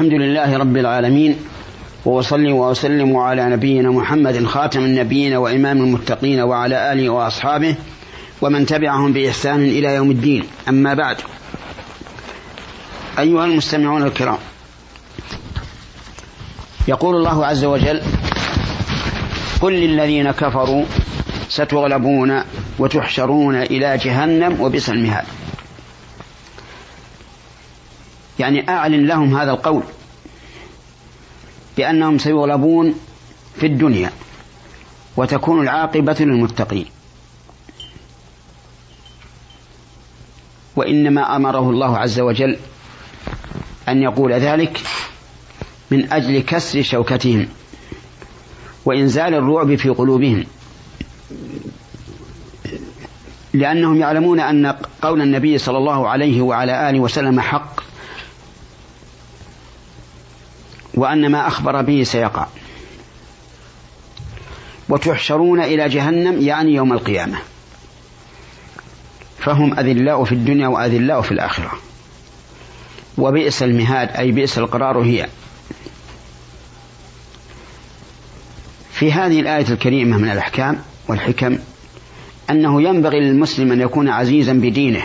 الحمد لله رب العالمين وأصلي وأسلم على نبينا محمد خاتم النبيين وإمام المتقين وعلى آله وأصحابه ومن تبعهم بإحسان إلى يوم الدين. أما بعد أيها المستمعون الكرام يقول الله عز وجل قل للذين كفروا ستغلبون وتحشرون إلى جهنم وبئس المهاد. يعني أعلن لهم هذا القول بأنهم سيغلبون في الدنيا وتكون العاقبة للمتقين. وإنما أمره الله عز وجل أن يقول ذلك من أجل كسر شوكتهم وإنزال الرعب في قلوبهم. لأنهم يعلمون أن قول النبي صلى الله عليه وعلى آله وسلم حق. وأن ما أخبر به سيقع. وتحشرون إلى جهنم يعني يوم القيامة. فهم أذلاء في الدنيا وأذلاء في الآخرة. وبئس المهاد أي بئس القرار هي. في هذه الآية الكريمة من الأحكام والحكم أنه ينبغي للمسلم أن يكون عزيزا بدينه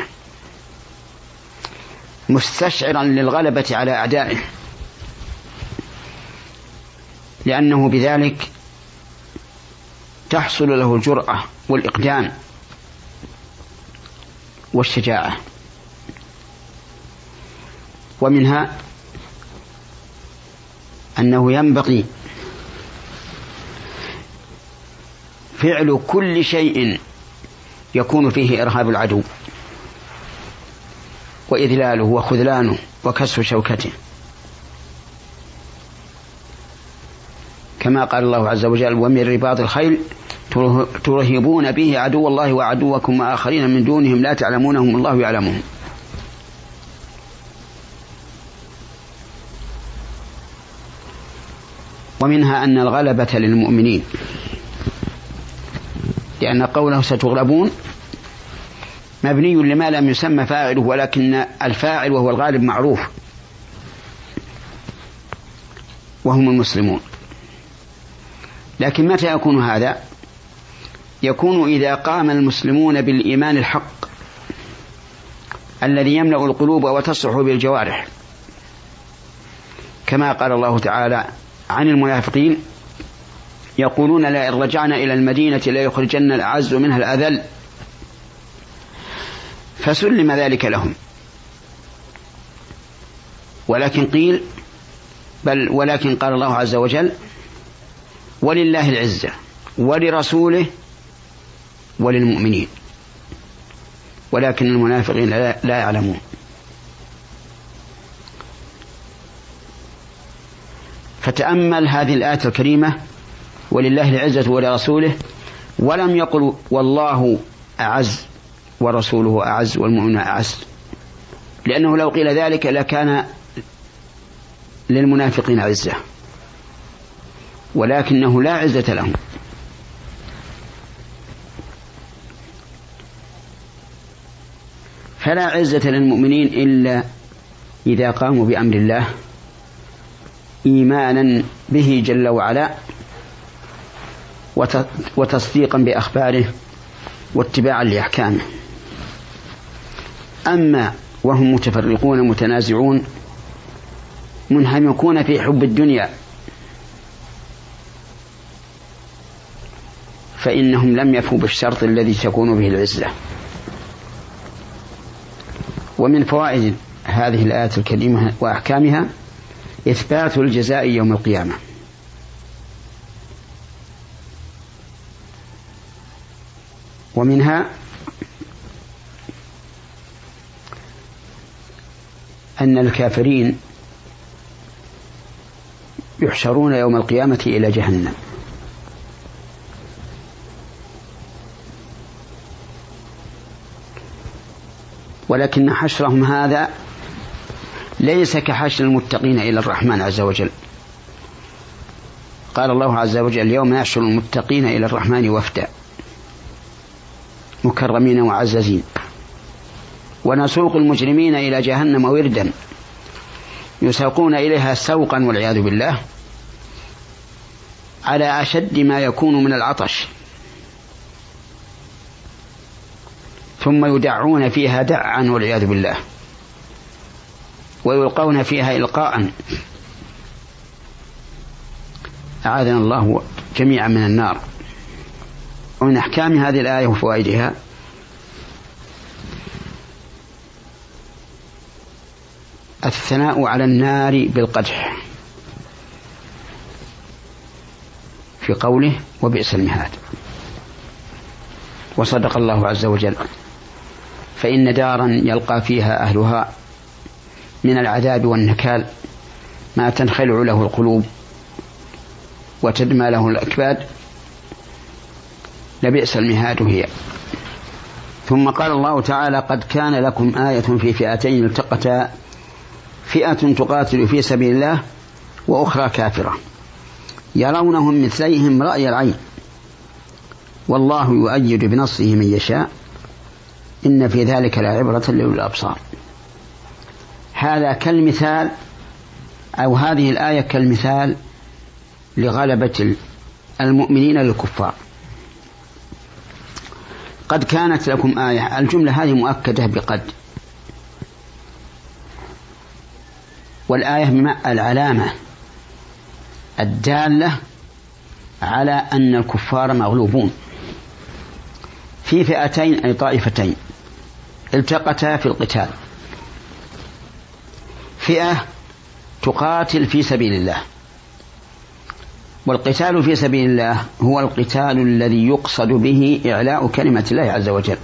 مستشعرا للغلبة على أعدائه. لأنه بذلك تحصل له الجرأة والإقدام والشجاعة. ومنها أنه ينبغي فعل كل شيء يكون فيه إرهاب العدو وإذلاله وخذلانه وكسر شوكته. كما قال الله عز وجل ومن رباط الخيل ترهبون به عدو الله وعدوكم وآخرين من دونهم لا تعلمونهم الله يعلمهم ومنها أن الغلبة للمؤمنين لأن قوله ستغلبون مبني لما لم يسمى فاعله ولكن الفاعل وهو الغالب معروف وهم المسلمون. لكن متى يكون هذا؟ يكون إذا قام المسلمون بالإيمان الحق الذي يملأ القلوب وتصح بالجوارح. كما قال الله تعالى عن المنافقين يقولون لئن رجعنا إلى المدينة ليخرجن الأعز منها الأذل. فسلم ذلك لهم. ولكن قيل بل ولكن قال الله عز وجل ولله العزة ولرسوله وللمؤمنين. ولكن المنافقين لا يعلمون. فتأمل هذه الآية الكريمة ولله العزة ولرسوله ولم يقل والله أعز ورسوله أعز والمؤمن أعز. لأنه لو قيل ذلك لكان للمنافقين عزة. ولكنه لا عزة لهم. فلا عزة للمؤمنين إلا إذا قاموا بأمر الله إيمانا به جل وعلا وتصديقا بأخباره واتباعا لأحكامه. أما وهم متفرقون متنازعون منهمكون في حب الدنيا فإنهم لم يفوا بالشرط الذي تكون به العزة. ومن فوائد هذه الآية الكريمة وأحكامها إثبات الجزاء يوم القيامة. ومنها أن الكافرين يحشرون يوم القيامة إلى جهنم. ولكن حشرهم هذا ليس كحشر المتقين إلى الرحمن عز وجل. قال الله عز وجل اليوم نحشر المتقين إلى الرحمن وفدا مكرمين وعززين ونسوق المجرمين إلى جهنم وردا يساقون إليها سوقا والعياذ بالله على أشد ما يكون من العطش. ثم يدعون فيها دعا والعياذ بالله. ويلقون فيها إلقاء. أعاذنا الله جميعا من النار. ومن أحكام هذه الآية وفوائدها الثناء على النار بالقدح. في قوله وبئس المهاد. وصدق الله عز وجل. فإن دارا يلقى فيها أهلها من العذاب والنكال ما تنخلع له القلوب وتدمى له الأكباد لبئس المهاد هي. ثم قال الله تعالى قد كان لكم آية في فئتين التقتا فئة تقاتل في سبيل الله وأخرى كافرة يرونهم مثليهم رأي العين والله يؤيد بنصره من يشاء إن في ذلك لعبرة لأولي الأبصار. هذا كالمثال أو هذه الآية كالمثال لغلبة المؤمنين للكفار. قد كانت لكم آية الجملة هذه مؤكدة بقد. والآية العلامة الدالة على أن الكفار مغلوبون. في فئتين أي طائفتين. التقتا في القتال. فئة تقاتل في سبيل الله. والقتال في سبيل الله هو القتال الذي يقصد به إعلاء كلمة الله عز وجل.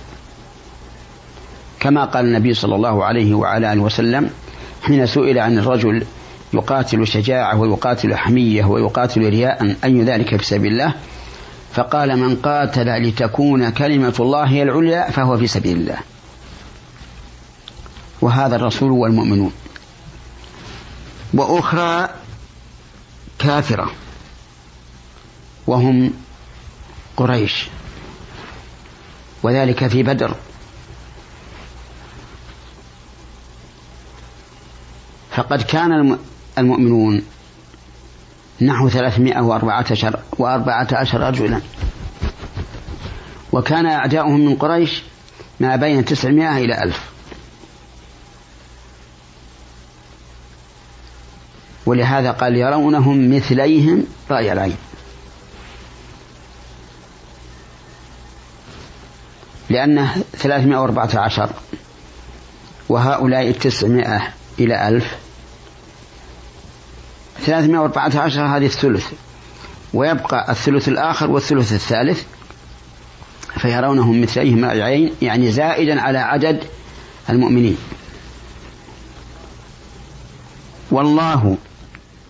كما قال النبي صلى الله عليه وعلى آله وسلم حين سئل عن الرجل يقاتل شجاعة ويقاتل حمية ويقاتل رياء أي ذلك في سبيل الله فقال من قاتل لتكون كلمة الله هي العليا فهو في سبيل الله. وهذا الرسول والمؤمنون. وأخرى كافرة. وهم قريش. وذلك في بدر. فقد كان المؤمنون نحو ثلاثمائة وأربعة عشر وأربعة عشر رجلا. وكان أعداؤهم من قريش ما بين تسعمائة إلى ألف. ولهذا قال يرونهم مثليهم رأي العين. لأنه ثلاثمائة وأربعة عشر وهؤلاء التسعمائة إلى ألف. ثلاثمائة وأربعة عشر هذه الثلث ويبقى الثلث الآخر والثلث الثالث فيرونهم مثليهم العين يعني زائدا على عدد المؤمنين. والله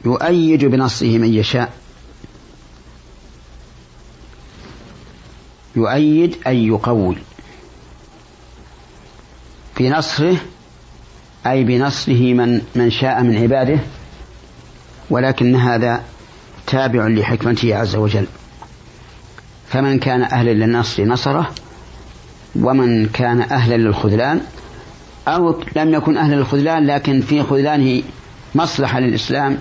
يؤيد بنصره من يشاء. يؤيد أي يقوي بنصره أي بنصره من من شاء من عباده ولكن هذا تابع لحكمته عز وجل. فمن كان أهلا للنصر نصره ومن كان أهلا للخذلان أو لم يكن أهلا للخذلان لكن في خذلانه مصلحة للإسلام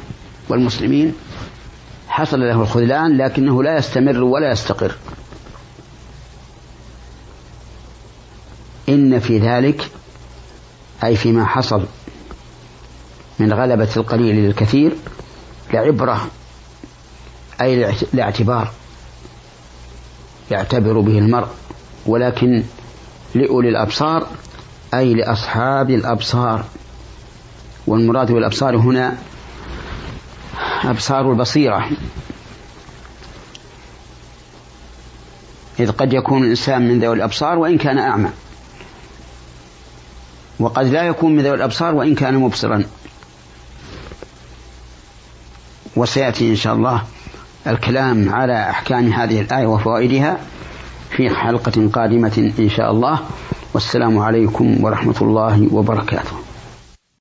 والمسلمين حصل له الخذلان لكنه لا يستمر ولا يستقر. إن في ذلك أي فيما حصل من غلبة القليل للكثير لعبرة أي لاعتبار يعتبر به المرء ولكن لأولي الأبصار أي لأصحاب الأبصار. والمراد بالأبصار هنا أبصار البصيرة. إذ قد يكون الإنسان من ذوي الأبصار وإن كان أعمى. وقد لا يكون من ذوي الأبصار وإن كان مبصرا. وسيأتي إن شاء الله الكلام على أحكام هذه الآية وفوائدها في حلقة قادمة إن شاء الله. والسلام عليكم ورحمة الله وبركاته.